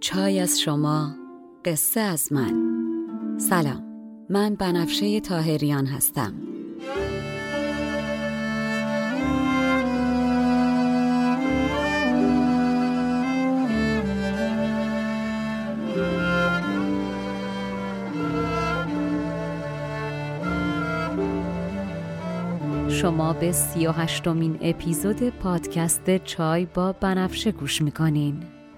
چای از شما قصه از من. سلام من بنفشه تاهریان هستم. شما به سی و اپیزود پادکست چای با بنفشه گوش می‌کنین.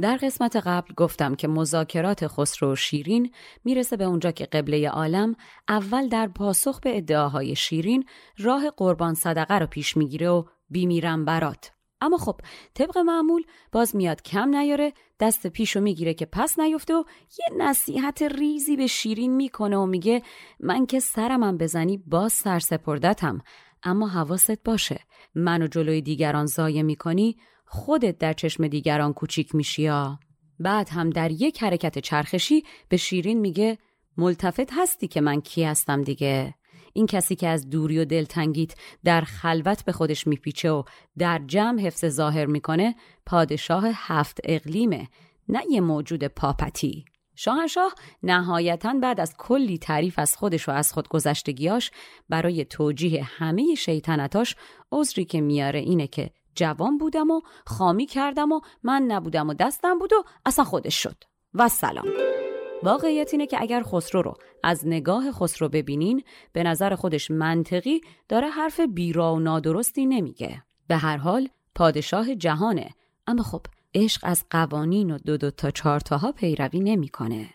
در قسمت قبل گفتم که مذاکرات خسرو و شیرین می‌رسه به اونجا که قبله عالم اول در پاسخ به ادعاهای شیرین راه قربان صدقه رو پیش می‌گیره و بیمیرم برات. اما خب طبق معمول باز میاد کم نیاره دست پیشو می‌گیره که پس نیفته و یه نصیحت ریزی به شیرین می‌کنه و میگه من که سرمم بزنی باز سرسپردتم اما حواست باشه. منو جلوی دیگران زایه می‌کنی خودت در چشم دیگران کوچیک میشی یا بعد هم در یک حرکت چرخشی به شیرین میگه ملتفت هستی که من کی هستم دیگه؟ این کسی که از دوری و دلتنگیت در خلوت به خودش میپیچه و در جمع حفظ ظاهر می‌کنه پادشاه هفت اقلیمه نه یه موجود پاپتی. شاهنشاه نهایتا بعد از کلی تعریف از خودش و از خودگذشتگیاش برای توجیه همه شیطنتاش عذری که میاره اینه که جوان بودم و خامی کردم و من نبودم و دستم بود و اصلا خودش شد. و سلام. واقعیت اینه که اگر خسرو رو از نگاه خسرو ببینین به نظر خودش منطقی داره حرف بیرا و نادرستی نمیگه. به هر حال پادشاه جهانه. اما خب عشق از قوانین و دو دو تا چهار تاها پیروی نمی‌کنه.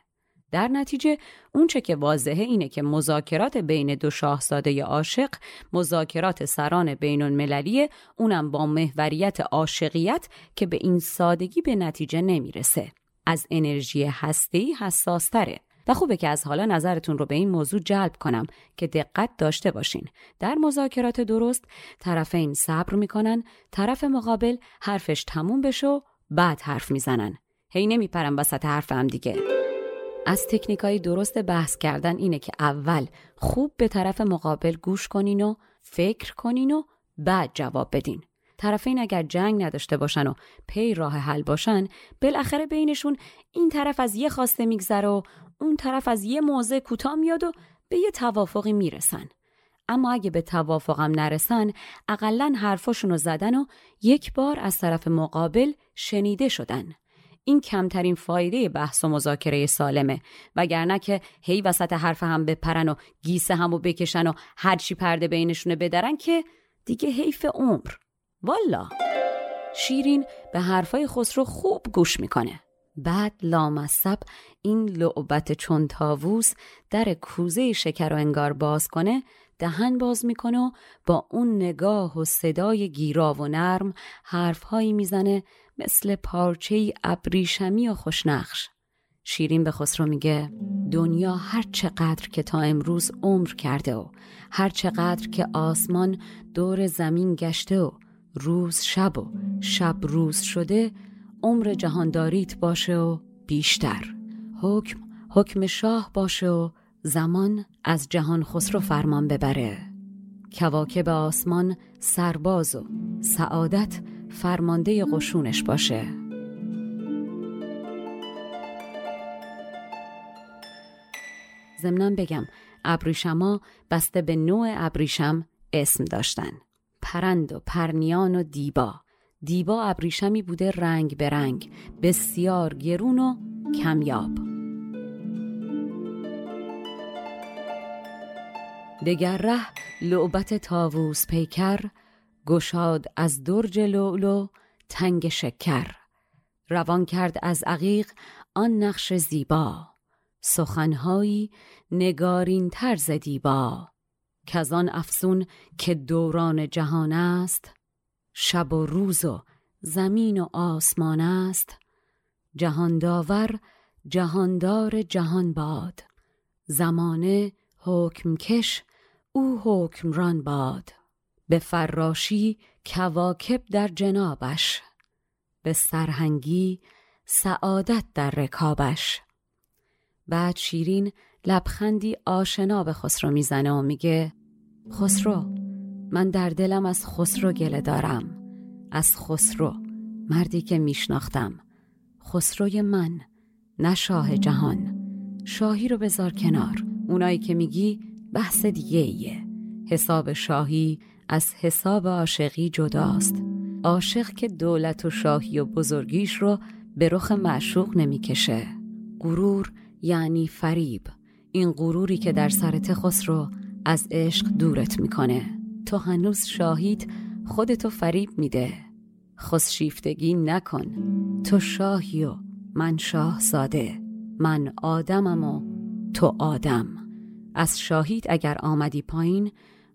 در نتیجه اونچه که واضحه اینه که مذاکرات بین دو شاهزاده عاشق مذاکرات سران بین المللیه اونم با محوریت عاشقیت که به این سادگی به نتیجه نمی‌رسه. از انرژی هسته‌ای حساس تره و خوبه که از حالا نظرتون رو به این موضوع جلب کنم که دقت داشته باشین. در مذاکرات درست طرفین صبر می‌کنن طرف مقابل حرفش تموم بشه و بعد حرف می‌زنن. هی نمیپرم وسط حرف هم دیگه. از تکنیکای درست بحث کردن اینه که اول خوب به طرف مقابل گوش کنین و فکر کنین و بعد جواب بدین. طرفین اگر جنگ نداشته باشن و پی راه حل باشن بالاخره بینشون این طرف از یه خواسته میگذره و اون طرف از یه موضع کوتاه میاد و به یه توافقی می‌رسن. اما اگه به توافقم نرسن اقلا حرفاشون رو زدن و یک بار از طرف مقابل شنیده شدن. این کمترین فایده بحث و مذاکره سالمه. وگرنه که هی وسط حرف هم بپرن و گیسه همو بکشن و هرچی پرده بینشونه بدرن که دیگه حیف عمر. والا. شیرین به حرفای خسرو خوب گوش می‌کنه. بعد لامصب این لعبت چون تاووس در کوزه شکر و انگار باز کنه دهن باز می‌کنه و با اون نگاه و صدای گیرا و نرم حرفهایی می‌زنه مثل پارچه ابریشمی و خوشنقش. شیرین به خسرو میگه دنیا هر چقدر که تا امروز عمر کرده و هر چقدر که آسمان دور زمین گشته و روز شب و شب روز شده عمر جهانداریت باشه و بیشتر. حکم حکم شاه باشه و زمان از جهان خسرو فرمان ببره. کواکب آسمان سرباز و سعادت فرمانده قشونش باشه. ضمنا بگم ابریشما بسته به نوع ابریشم اسم داشتن. پرند و پرنیان و دیبا. دیبا ابریشمی بوده رنگ به رنگ بسیار گرون و کمیاب. دگر ره لعبت تاووس پیکر گشاد از درج لولو تنگ شکر. روان کرد از عقیق آن نقش زیبا. سخنهایی نگارین طرز دیبا. کزان افسون که دوران جهان است شب و روز و زمین و آسمان است. جهان داور جهاندار جهان باد. زمانه حکمکش او حکمران باد. به فراشی کواکب در جنابش به سرهنگی سعادت در رکابش. بعد شیرین لبخندی آشنا به خسرو می‌زنه و میگه خسرو من در دلم از خسرو گله دارم. از خسرو مردی که میشناختم. خسروی من نه شاه جهان. شاهی رو بذار کنار. اونایی که میگی بحث دیگه ایه حساب شاهی از حساب عاشقی جداست. عاشق که دولت و شاهی و بزرگیش رو به رخ معشوق نمی‌کشه. غرور یعنی فریب. این غروری که در سر رو از عشق دورت می‌کنه. تو هنوز شاهید خودتو فریب میده. خسشیفتگی نکن. تو شاهی و من شاه ساده. من آدمم و تو آدم. از شاهید اگر آمدی پایین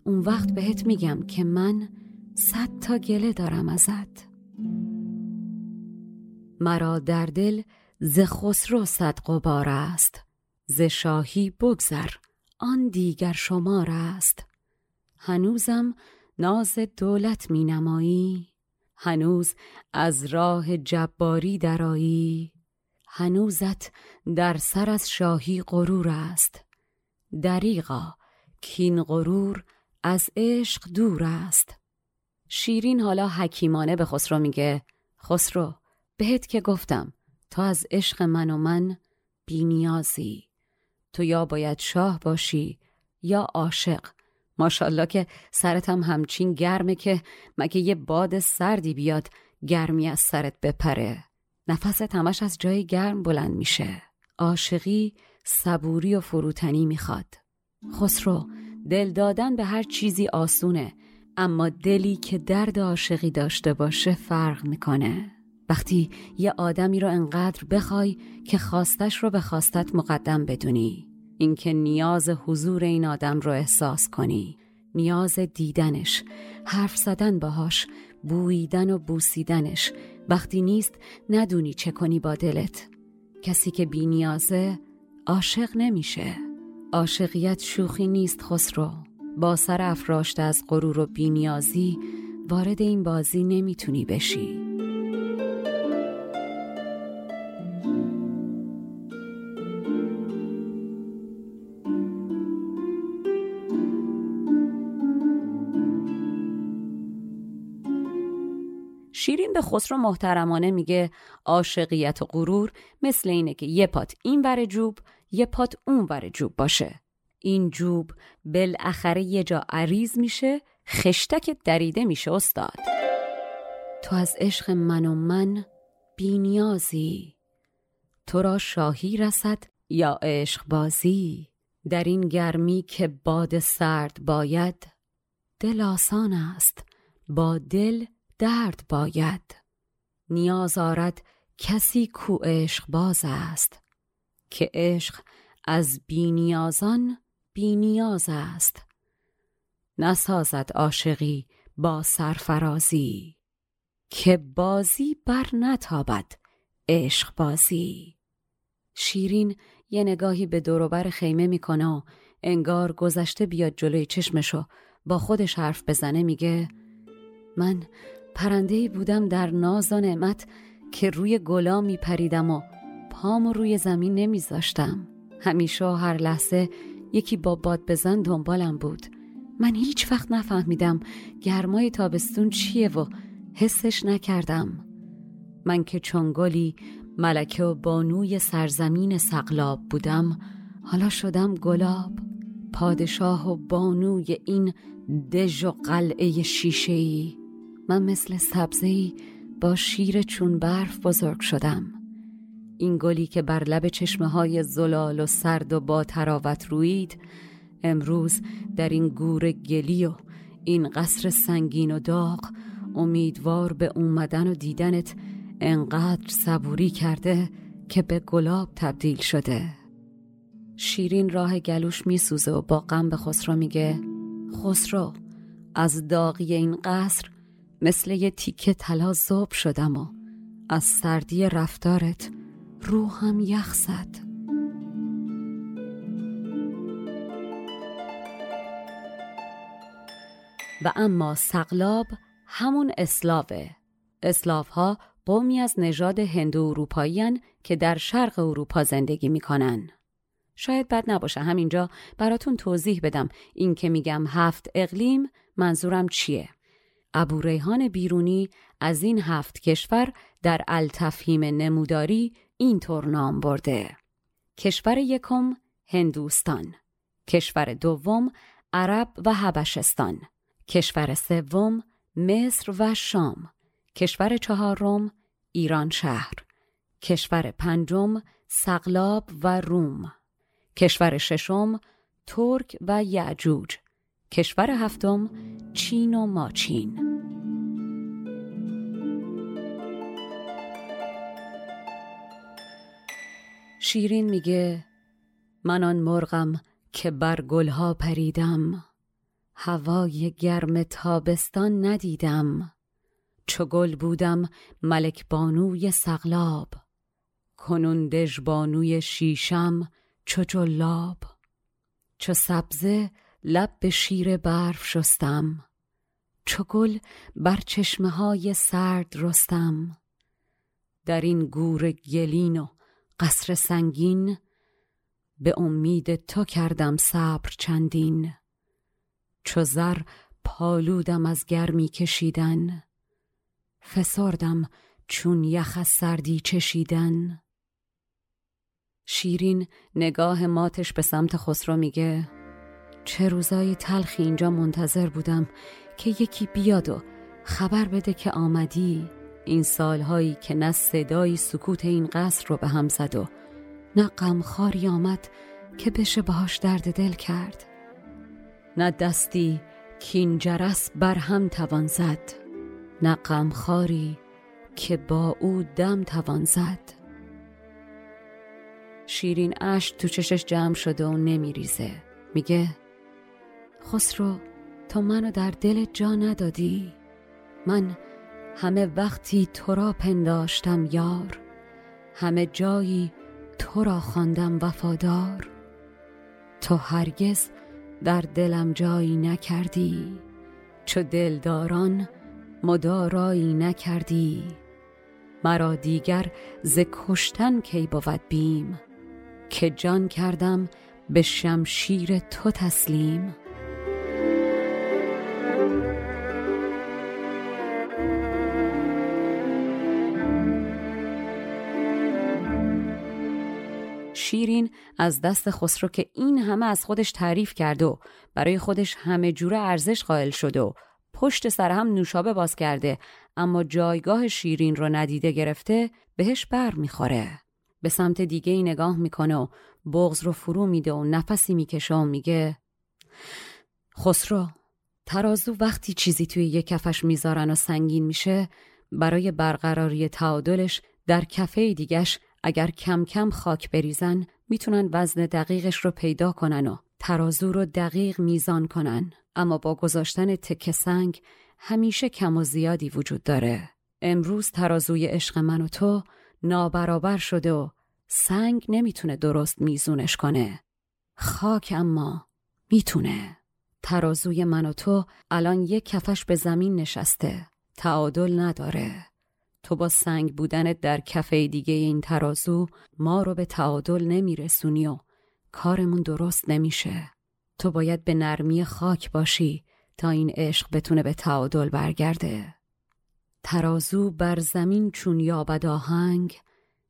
اون وقت بهت میگم که من صد تا گله دارم ازت. مرا در دل ز خسرو صد قبار است. ز شاهی بگذر آن دیگر شمار است. هنوزم ناز دولت می نمایی. هنوز از راه جباری درایی هنوزت در سر از شاهی غرور است. دریغا کین غرور از عشق دور است. شیرین حالا حکیمانه به خسرو میگه خسرو بهت که گفتم تا از عشق من و من بینیازی تو یا باید شاه باشی یا عاشق. ماشالله که سرت هم همچین گرمه که مگه یه باد سردی بیاد گرمی از سرت بپره. نفست همش از جای گرم بلند میشه. عاشقی صبوری و فروتنی می‌خواد. خسرو دل دادن به هر چیزی آسونه اما دلی که درد عاشقی داشته باشه فرق می‌کنه. وقتی یه آدمی رو انقدر بخوای که خواستش رو به خواستت مقدم بدونی اینکه نیاز حضور این آدم رو احساس کنی نیاز دیدنش حرف زدن باهاش بویدن و بوسیدنش وقتی نیست ندونی چه کنی با دلت. کسی که بی نیازه عاشق نمیشه. عاشقیت شوخی نیست خسرو. با سر افراشته از غرور و بینیازی وارد این بازی نمی‌تونی بشی. شیرین به خسرو محترمانه میگه عاشقیت و غرور مثل اینه که یه پات این ور جوب یه پات اون ور جوب باشه. این جوب بالاخره یه جا عریض میشه خشتک دریده میشه استاد. تو از عشق من و من بینیازی. تو را شاهی رسد یا عشق بازی؟ در این گرمی که باد سرد باید دل آسان است با دل درد باید. نیاز آرد کسی کو عشق باز است. که عشق از بینیازان بینیاز است. نسازد عاشقی با سرفرازی که بازی بر نتابد عشق بازی. شیرین یه نگاهی به دوروبر خیمه می‌کنه و انگار گذشته بیاد جلوی چشمشو با خودش حرف بزنه میگه من پرندهی بودم در ناز و نعمت که روی گلا میپریدم و پامو روی زمین نمیذاشتم. همیشه و هر لحظه یکی با باد بزن دنبالم بود. من هیچ وقت نفهمیدم گرمای تابستون چیه و حسش نکردم. من که چون گلی ملکه و بانوی سرزمین سقلاب بودم حالا شدم گلاب پادشاه و بانوی این دژ و قلعه شیشه ای من مثل سبزهی با شیر چون برف بزرگ شدم. این گلی که بر لب چشمه های زلال و سرد و با تراوت روید امروز در این گور گلی و این قصر سنگین و داغ امیدوار به اومدن و دیدنت انقدر صبوری کرده که به گلاب تبدیل شده. شیرین راه گلوش میسوزه و با غم به خسرو میگه خسرو از داغی این قصر مثل یه تیکه طلا زوب شدم و از سردی رفتارت روحم یخ زد و اما سقلاب همون اسلاوه اسلاف ها قومی از نژاد هندو اروپاییان که در شرق اروپا زندگی می‌کنن. شاید بد نباشه همینجا براتون توضیح بدم این که میگم هفت اقلیم منظورم چیه. ابو ریحان بیرونی از این هفت کشور در التفهیم نموداری اینطور نام برده. کشور یکم هندوستان، کشور دوم عرب و حبشستان، کشور سوم مصر و شام، کشور چهارم ایران شهر. کشور پنجم سقلاب و روم. کشور ششم ترک و یعجوج کشور هفتم چین و ماچین. شیرین میگه من آن مرغم که بر گلها پریدم. هوای گرم تابستان ندیدم. چو گل بودم ملک بانوی سغلاب کنون بانوی شیشم چو جلاب. چو سبزه لب به شیر برف شستم. چو گل بر چشمه های سرد رستم. در این گور گلین و قصر سنگین به امید تو کردم صبر چندین. چو زر پالودم از گرمی کشیدن فسردم چون یخ از سردی چشیدن. شیرین نگاه ماتش به سمت خسرو میگه چه روزای تلخی اینجا منتظر بودم که یکی بیاد و خبر بده که آمدی. این سالهایی که نه صدایی سکوت این قصر رو به هم زد و نه آمد که بشه باهاش درد دل کرد. نه دستی کین جرس بر هم توان زد نه که با او دم توان زد. شیرین اش تو چشش جمع شده و نمیریزه. میگه خسرو تو منو در دل جا ندادی. من همه وقتی تو را پنداشتم یار همه جایی تو را خواندم وفادار. تو هرگز در دلم جایی نکردی چو دلداران مدارایی نکردی. مرا دیگر ز کشتن کی بود بیم که جان کردم به شمشیر تو تسلیم. شیرین از دست خسرو که این همه از خودش تعریف کرد و برای خودش همه جوره ارزش قائل شد و پشت سر هم نوشابه باز کرده اما جایگاه شیرین رو ندیده گرفته بهش بر می‌خوره. به سمت دیگه ای نگاه می‌کنه و بغز رو فرو میده و نفسی می‌کشه و میگه خسرو ترازو وقتی چیزی توی یه کفش می‌ذارن و سنگین میشه برای برقراری تعادلش در کفه دیگش اگر کم کم خاک بریزن می‌تونن وزن دقیقش رو پیدا کنن و ترازو رو دقیق میزان کنن. اما با گذاشتن تکه سنگ همیشه کم و زیادی وجود داره. امروز ترازوی عشق من و تو نابرابر شده و سنگ نمی‌تونه درست میزونش کنه. خاک اما می‌تونه. ترازوی من و تو الان یک کفش به زمین نشسته. تعادل نداره. تو با سنگ بودنت در کفه دیگه این ترازو ما رو به تعادل نمیرسونی و کارمون درست نمیشه. تو باید به نرمی خاک باشی تا این عشق بتونه به تعادل برگرده. ترازو بر زمین چون یابد آهنگ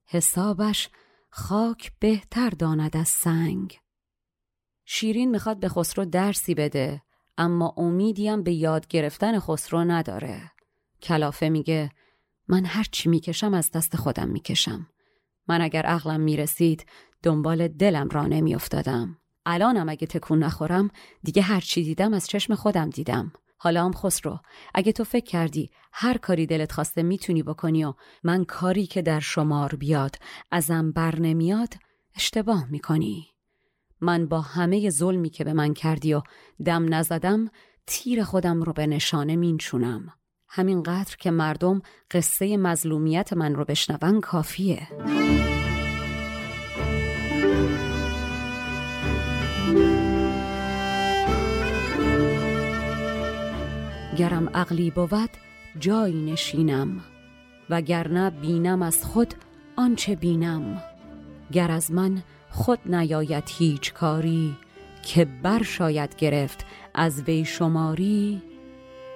حسابش خاک بهتر داند از سنگ. شیرین می‌خواد به خسرو درسی بده اما امیدیم به یاد گرفتن خسرو نداره. کلافه میگه من هر چی می‌کشم از دست خودم می‌کشم. من اگر عقلم می‌رسید دنبال دلم را نمیافتادم. الانم اگه تکون نخورم دیگه هر چی دیدم از چشم خودم دیدم. حالا هم خسرو اگه تو فکر کردی هر کاری دلت خواسته می‌تونی بکنی و من کاری که در شمار بیاد ازم بر نمیاد اشتباه می‌کنی. من با همه ظلمی که به من کردی و دم نزدم تیر خودم رو به نشانه مینچونم همینقدر که مردم قصه مظلومیت من رو بشنون کافیه. گرم عقلی بود جایی نشینم. وگرنه بینم از خود آنچه بینم. گر از من خود نیاید هیچ کاری که بر شاید گرفت از وی شماری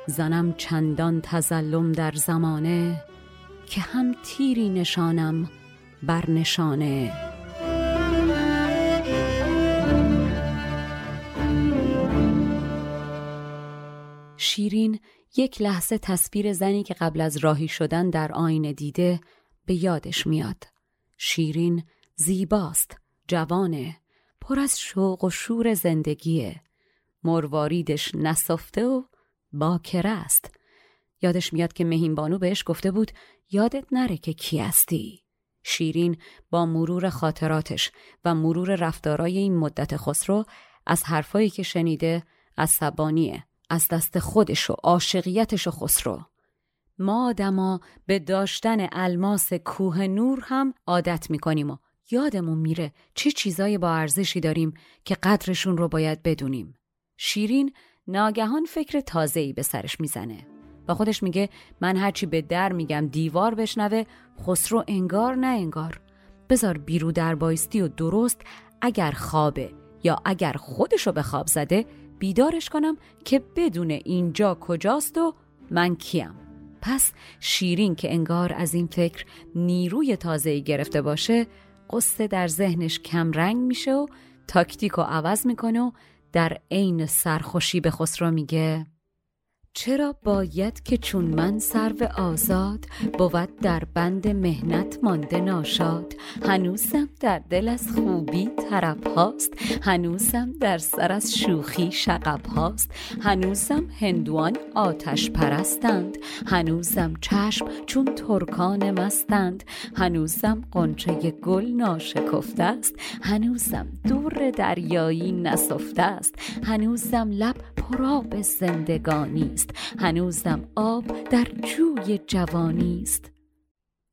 زنم چندان تزلم در زمانه که هم تیری نشانم بر نشانه شیرین یک لحظه تصویر زنی که قبل از راهی شدن در آینه دیده به یادش میاد. شیرین زیباست، جوانه، پر از شوق و شور زندگیه. مرواریدش نسفته و باکره است. یادش میاد که مهینبانو بهش گفته بود یادت نره که کی هستی. شیرین با مرور خاطراتش و مرور رفتارای این مدت خسرو از حرفایی که شنیده عصبانیه از دست خودش و عاشقیتش و خسرو ما آدما به داشتن الماس کوه نور هم عادت می‌کنیم و یادمون میره چه چیزای با ارزشی داریم که قدرشون رو باید بدونیم شیرین ناگهان فکر تازه‌ای به سرش می‌زنه. و خودش میگه من هرچی به در میگم دیوار بشنوه خسرو انگار نه انگار. بذار بیرو در بایستی و درست اگر خوابه یا اگر خودشو به خواب زده بیدارش کنم که بدون اینجا کجاست و من کیم. پس شیرین که انگار از این فکر نیروی تازه‌ای گرفته باشه قصه در ذهنش کم رنگ میشه و تاکتیک و عوض می‌کنه و در عین سرخوشی به خسرو میگه چرا باید که چون من سرو آزاد بود در بند مهنت مانده ناشاد؟ هنوزم در دل از خوبی طرب هاست. هنوزم در سر از شوخی شقب هاست. هنوزم هندوان آتش پرستند. هنوزم چشم چون ترکان مستند. هنوزم قنچه گل ناشکفته است. هنوزم دور دریایی نسفته است. هنوزم لب پراب زندگانی هنوزم آب در جوی جوانی است.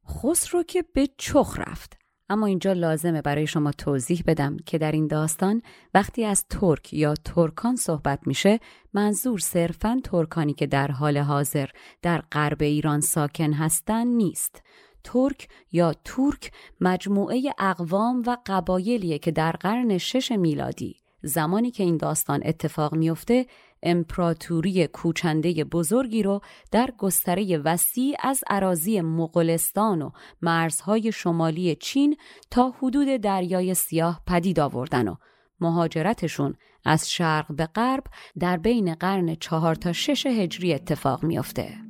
خسرو که به چخ رفت. اما اینجا لازمه برای شما توضیح بدم که در این داستان وقتی از ترک یا ترکان صحبت میشه منظور صرفا ترکانی که در حال حاضر در غرب ایران ساکن هستند نیست. ترک یا تورک مجموعه اقوام و قبایلیه که در قرن شش میلادی زمانی که این داستان اتفاق میفته امپراتوری کوچنده بزرگی رو در گستره وسیع از عراضی مغولستان و مرزهای شمالی چین تا حدود دریای سیاه پدید آوردن و مهاجرتشون از شرق به غرب در بین قرن چهار تا شش هجری اتفاق میافته.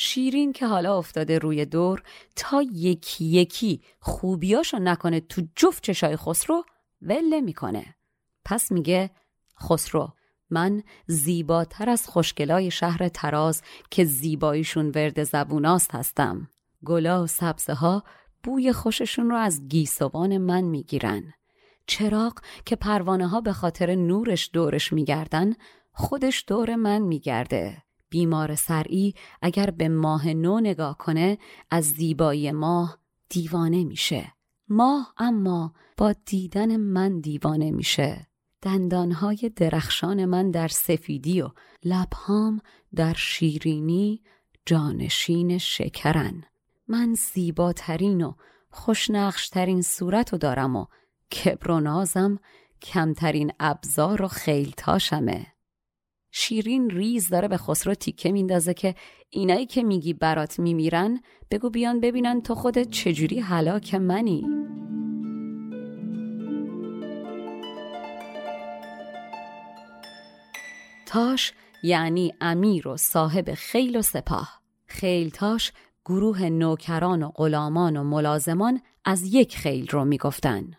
شیرین که حالا افتاده روی دور تا یکی یکی خوبیاشو نکنه تو جفت چشای خسرو وله می‌کنه پس میگه خسرو من زیباتر از خوشگلای شهر تراز که زیباییشون ورد زبوناست هستم. گلا و سبزه ها بوی خوششون رو از گیسوان من می‌گیرن. چراغ که پروانه ها به خاطر نورش دورش میگردن خودش دور من میگرده. بیمار سرعی اگر به ماه نو نگاه کنه از زیبایی ماه دیوانه میشه. ماه اما با دیدن من دیوانه میشه. دندانهای درخشان من در سفیدی و لبهام در شیرینی جانشین شکرن. من زیباترین و خوشنقشترین صورت رو دارم و کبر و نازم کمترین ابزار و خیلتاشمه. شیرین ریز داره به خسرو تیکه میندازه که اینایی که میگی برات میمیرن بگو بیان ببینن تو خودت چجوری هلاک منی. تاش یعنی امیر و صاحب خیل و سپاه. خیلتاش گروه نوکران و غلامان و ملازمان از یک خیل رو می‌گفتن.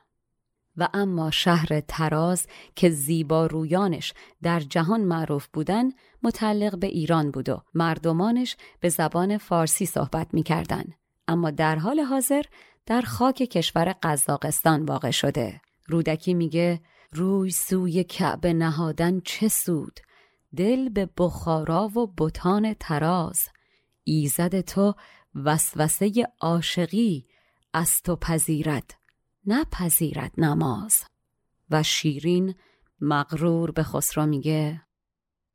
و اما شهر تراز که زیبا رویانش در جهان معروف بودن متعلق به ایران بود و مردمانش به زبان فارسی صحبت می‌کردن. اما در حال حاضر در خاک کشور قزاقستان واقع شده. رودکی میگه روی سوی کعبه نهادن چه سود؟ دل به بخارا و بتان تراز ایزد تو وسوسه عاشقی از تو پذیرد. نپذیرد نماز. و شیرین مغرور به خسرو میگه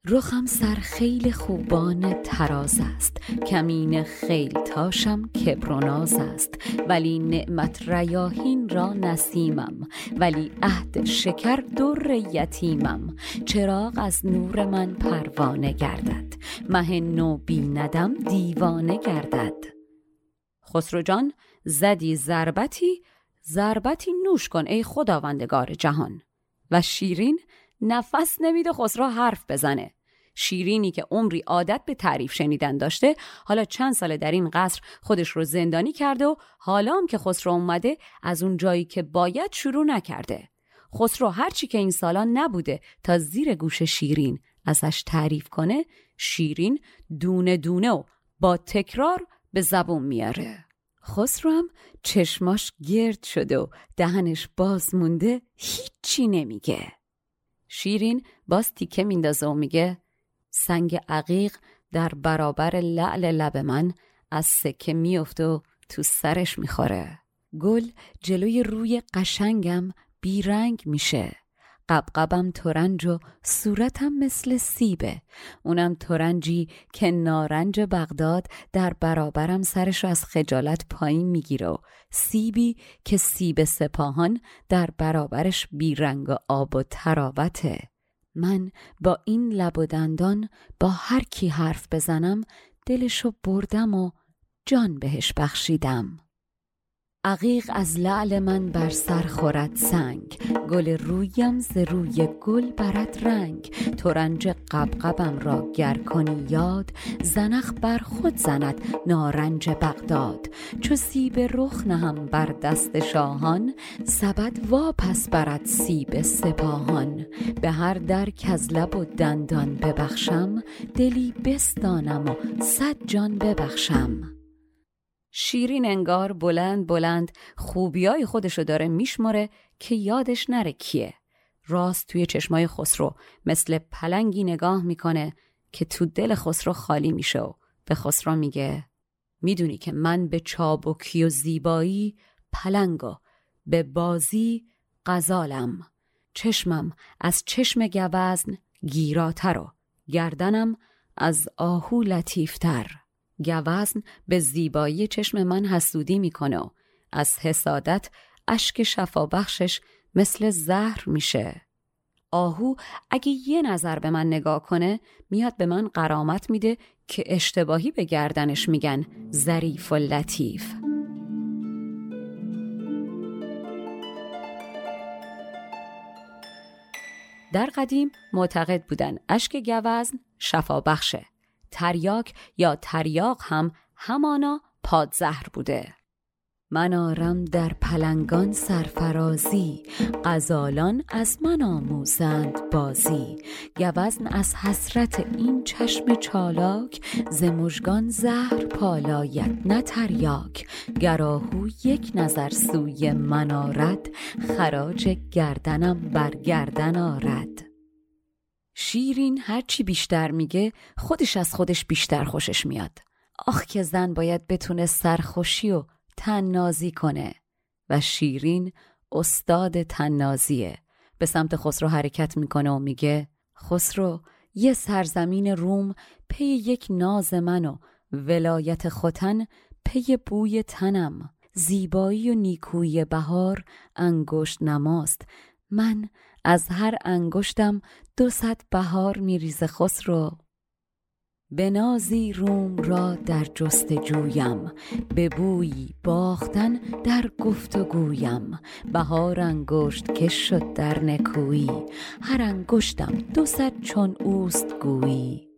رخم سر خیل خوبان تراز است. کمین خیل تاشم کبروناز است. ولی نعمت ریاهین را نسیمم. ولی عهد شکر در یتیمم. چراغ از نور من پروانه گردد. مه نو بیندم دیوانه گردد. خسرو جان زدی ضربتی ضربتی نوش کن ای خداوندگار جهان. و شیرین نفس نمیده خسرو حرف بزنه. شیرینی که عمری عادت به تعریف شنیدن داشته حالا چند سال در این قصر خودش رو زندانی کرده و حالا هم که خسرو اومده از اون جایی که باید شروع نکرده. خسرو هرچی که این سالا نبوده تا زیر گوش شیرین ازش تعریف کنه شیرین دونه دونه و با تکرار به زبون میاره. خسرو چشماش گرد شده و دهنش باز مونده هیچی نمیگه. شیرین باز تیکه میندازه و میگه سنگ عقیق در برابر لعل لب من از سکه میفته و تو سرش می‌خوره. گل جلوی روی قشنگم بیرنگ میشه. قبقبم ترنج و صورتم مثل سیبه. اونم ترنجی که نارنج بغداد در برابرم سرش از خجالت پایین می‌گیره و سیبی که سیب سپاهان در برابرش بیرنگ و آب و تراوته من با این لب و دندان با هر کی حرف بزنم دلشو بردم و جان بهش بخشیدم. عقیق از لعل من بر سر خورد سنگ. گل رویم ز روی گل برد رنگ. ترنج قبقبم را گر کنی یاد. زنخ بر خود زند نارنج بغداد. چو سیب رخ نهم بر دست شاهان سبد واپس برد سیب سپاهان. به هر در کز لب و دندان ببخشم دلی بستانم و صد جان ببخشم. شیرین انگار بلند بلند خوبیای خودشو داره میشماره که یادش نره کیه. راست توی چشمای خسرو مثل پلنگی نگاه می‌کنه که تو دل خسرو خالی میشه و به خسرو میگه می‌دونی که من به چابکی و زیبایی پلنگو به بازی غزالم چشمم از چشم گوزن گیراتر و گردنم از آهو لطیفتر گوزن به زیبایی چشم من حسودی می‌کنه از حسادت اشک شفابخشش مثل زهر میشه. آهو اگه یه نظر به من نگاه کنه میاد به من قرامت میده که اشتباهی به گردنش میگن ظریف و لطیف. در قدیم معتقد بودن اشک گوزن شفا بخشه تریاک یا تریاق هم همانا پادزهر بوده. من آرم در پلنگان سرفرازی غزالان از من آموزند بازی. گوزن از حسرت این چشم چالاک ز زهر پالاید نه تریاک. گراهو یک نظر سوی من آرد خراج گردنم بر گردن آرد. شیرین هرچی بیشتر میگه خودش از خودش بیشتر خوشش میاد. آخ که زن باید بتونه سرخوشی و تننازی کنه. و شیرین استاد تننازیه به سمت خسرو حرکت می‌کنه و میگه خسرو یه سرزمین روم پی یک ناز من و ولایت خوتن پی بوی تنم. زیبایی و نیکویی بهار انگشت نماست. من از هر انگشتم دو صد بهار میریزه خسرو. به نازی روم را در جستجویم به بویی باختن در گفتگویم. بهار انگشت که شد در نکویی هر انگشتم دو صد چون اوست گویی.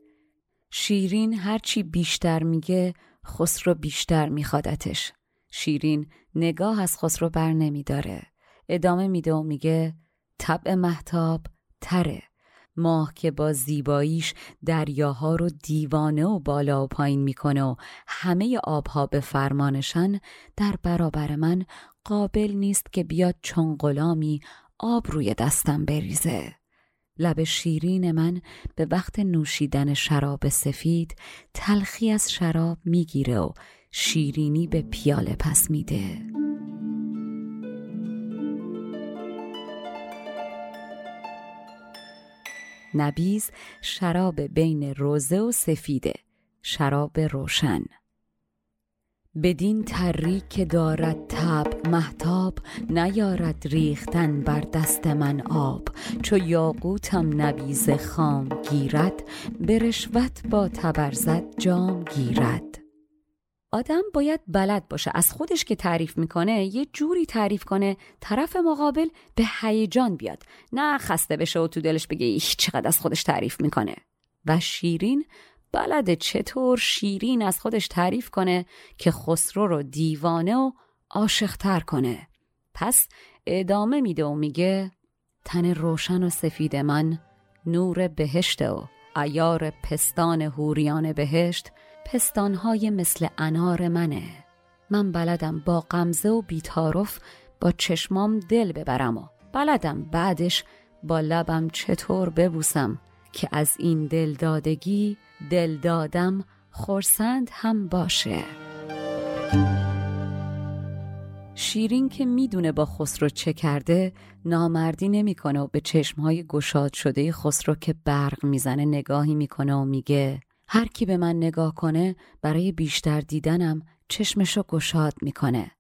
شیرین هرچی بیشتر میگه خسرو بیشتر میخوادتش. شیرین نگاه از خسرو بر نمیداره. ادامه میده و میگه طبع محتاب تره. ماه که با زیباییش دریاها رو دیوانه و بالا و پایین می‌کنه و همه آبها به فرمانشن در برابر من قابل نیست که بیاد چون غلامی آب روی دستم بریزه. لب شیرین من به وقت نوشیدن شراب سفید تلخی از شراب می‌گیره و شیرینی به پیاله پس میده. نبیز شراب بین روزه و سفیده شراب روشن. بدین تری که دارد تب محتاب نیارد ریختن بر دست من آب. چو یاقوتم نبیز خام گیرد به رشوت با تبرزد جام گیرد. آدم باید بلد باشه. از خودش که تعریف می‌کنه یه جوری تعریف کنه طرف مقابل به هیجان بیاد. نه خسته بشه و تو دلش بگه ایش چقدر از خودش تعریف می‌کنه. و شیرین بلده چطور شیرین از خودش تعریف کنه که خسرو رو دیوانه و عاشقتر کنه. پس ادامه میده و میگه تن روشن و سفید من نور بهشت و ایار پستان هوریان بهشت پستانهای مثل انار منه. من بلدم با قمزه و بیتارف با چشمام دل ببرم و بلدم بعدش با لبم چطور ببوسم که از این دلدادگی دل دادم خورسند هم باشه. شیرین که می‌دونه با خسرو چه کرده نامردی نمی‌کنه و به چشمهای گشاد شده خسرو که برق می‌زنه نگاهی می‌کنه و میگه هر کی به من نگاه کنه برای بیشتر دیدنم چشمشو گشاد می‌کنه.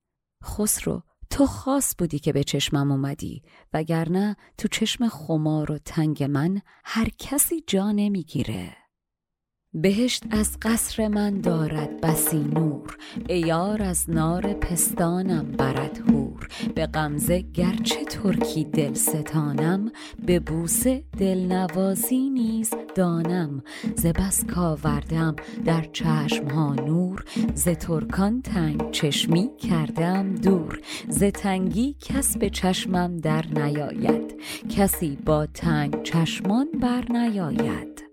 خسرو تو خاص بودی که به چشمم اومدی وگرنه تو چشم خمار و تنگ من هر کسی جا نمی‌گیره. بهشت از قصر من دارد بسی نور ایار از نار پستانم برد هور به غمزه گرچه ترکی دل ستانم به بوسه دلنوازی نیز دانم. ز بس کاوردم در چشم ها نور ز ترکان تنگ چشمی کردم دور. ز تنگی کس به چشمم در نیاید کسی با تنگ چشمان بر نیاید.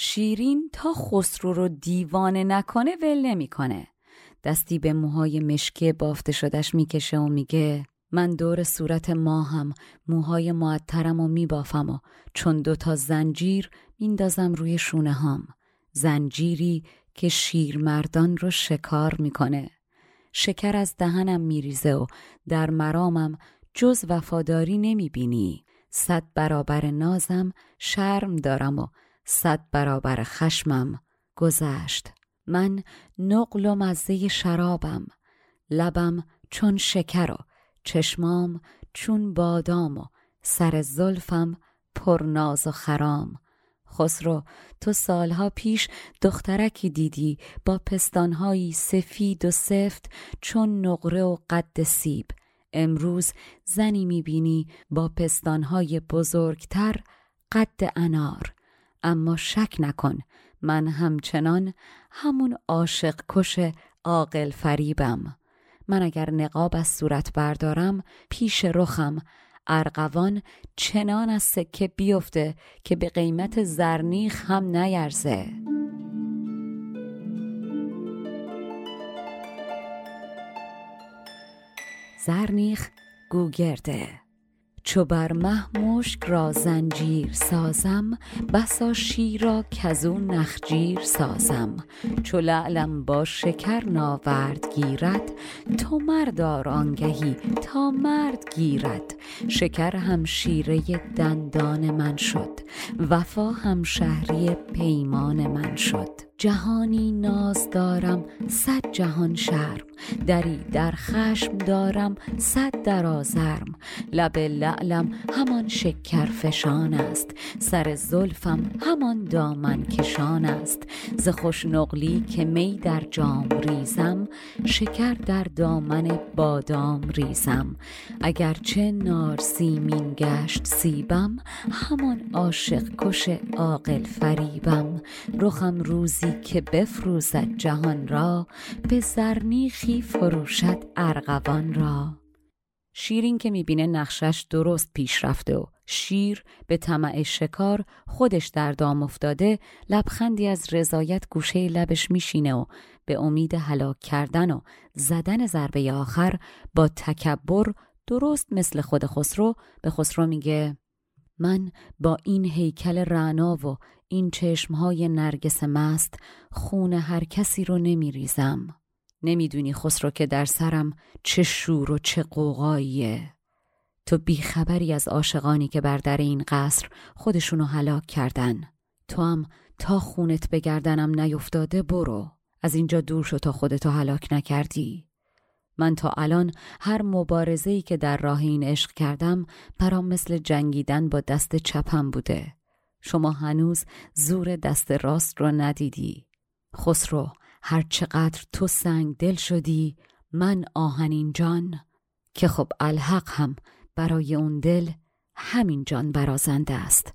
شیرین تا خسرو رو دیوانه نکنه ول نمی‌کنه. دستی به موهای مشکی بافته شدش می‌کشه و میگه من دور صورت ماهم موهای معطرم و میبافم و چون دوتا زنجیر میندازم روی شونه هام. زنجیری که شیرمردان رو شکار می‌کنه. شکر از دهنم میریزه و در مرامم جز وفاداری نمی‌بینی. صد برابر نازم شرم دارم و صد برابر خشمم گذشت. من نقل و مزه شرابم. لبم چون شکر و چشمام چون بادام و سر زلفم پرناز و خرام. خسرو تو سالها پیش دخترکی دیدی با پستانهایی سفید و سفت چون نقره و قد سیب. امروز زنی می‌بینی با پستانهای بزرگتر قد انار. اما شک نکن من همچنان همون عاشق کش عاقل فریبم. من اگر نقاب از صورت بردارم پیش رخم. ارغوان چنان از سکه بیفته که به قیمت زرنیخ هم نیرزه. زرنیخ گوگرده. چو بر مه مشک را زنجیر سازم بسا شیرا کزو نخجیر سازم. چو لعلم با شکر ناورد گیرد تو مردار آنگهی تا مرد گیرد. شکر هم شیره دندان من شد. وفا هم شهری پیمان من شد. جهانی ناز دارم صد جهان شرم. دری در خشم دارم صد در آزرم. لب لعلم همان شکر فشان است. سر زلفم همان دامن کشان است. ز خوش نقلی که می در جام ریزم شکر در دامن بادام ریزم. اگرچه نار سیمین گشت سیبم همان عاشق کش عاقل فریبم. رخم روزی که بفروزد جهان را به زرنیخی فروشد ارغوان را. شیرین که می‌بینه نقشش درست پیش رفته و شیر به طمع شکار خودش در دام افتاده لبخندی از رضایت گوشه لبش میشینه و به امید هلاک کردن و زدن ضربه آخر با تکبر درست مثل خود خسرو. به خسرو میگه من با این هیکل رعنا و این چشمهای نرگس مست خون هر کسی رو نمیریزم. نمی‌دونی خسرو که در سرم چه شور و چه قوقاییه تو بیخبری از عاشقانی که بر در این قصر خودشونو هلاک کردن. تو هم تا خونت به گردنم نیفتاده برو. از اینجا دور شو تا خودتو هلاک نکردی. من تا الان هر مبارزه‌ای که در راه این عشق کردم برام مثل جنگیدن با دست چپم بوده. شما هنوز زور دست راست را ندیدی. خسرو هر چقدر تو سنگ دل شدی من آهنین جان. که خب الحق هم برای اون دل همین جان برازنده است.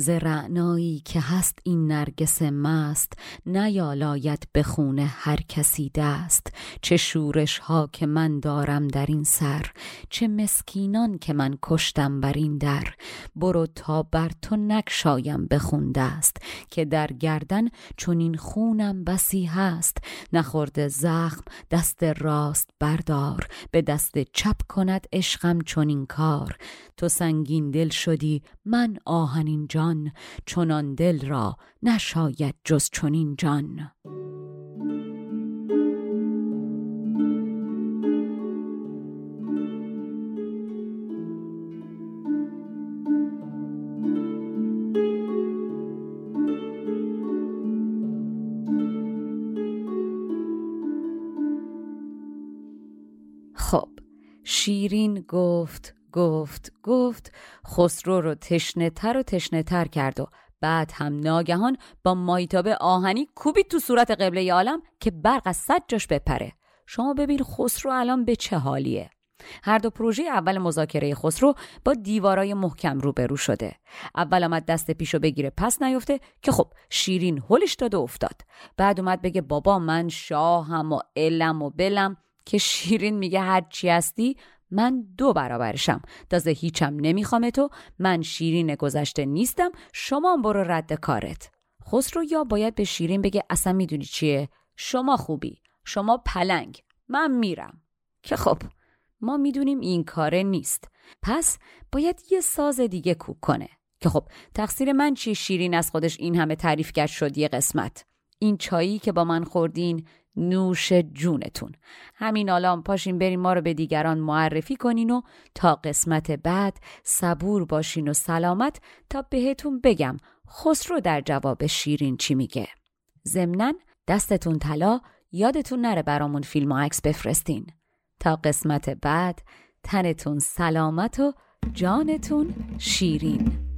ز رعنایی که هست این نرگس مست نیالاید به خونه هر کسی دست. چه شورش ها که من دارم در این سر چه مسکینان که من کشتم بر این در. برو تا بر تو نکشایم بخونده است که در گردن چون این خونم بسی هست. نخورده زخم دست راست بردار به دست چپ کند عشقم چون این کار. تو سنگین دل شدی من آهنین جان. چنان دل را نشاید جز چنین جان. خب شیرین گفت گفت گفت خسرو رو تشنه تر و تشنه تر کرد و بعد هم ناگهان با مایتابه آهنی کوبی تو صورت قبله عالم که برق از صد جاش بپره. شما ببین خسرو الان به چه حالیه. هر دو پروژه اول مذاکره خسرو با دیوارای محکم روبرو شده. اول آمد دست پیشو بگیره پس نیفته که خب شیرین هلش داد و افتاد. بعد اومد بگه بابا من شاهم و علم و بلم که شیرین میگه هر چی هستی من دو برابرشم. تازه هیچم نمی‌خوام تو. من شیرین گذشته نیستم. شما برو رد کارت. خسرو یا باید به شیرین بگه اصلا می‌دونی چیه؟ شما خوبی. شما پلنگ. من میرم. که خب ما می‌دونیم این کاره نیست. پس باید یه ساز دیگه کوک کنه. که خب تقصیر من چیه شیرین از خودش این همه تعریف کرد شد یه قسمت. این چایی که با من خوردین نوش جونتون. همین الان پاشین بریم ما رو به دیگران معرفی کنین و تا قسمت بعد صبور باشین و سلامت تا بهتون بگم خسرو در جواب شیرین چی میگه. ضمنا دستتون طلا یادتون نره برامون فیلم و عکس بفرستین. تا قسمت بعد تنتون سلامت و جانتون شیرین.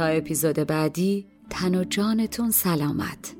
تا اپیزود بعدی تن و جانتون سلامت.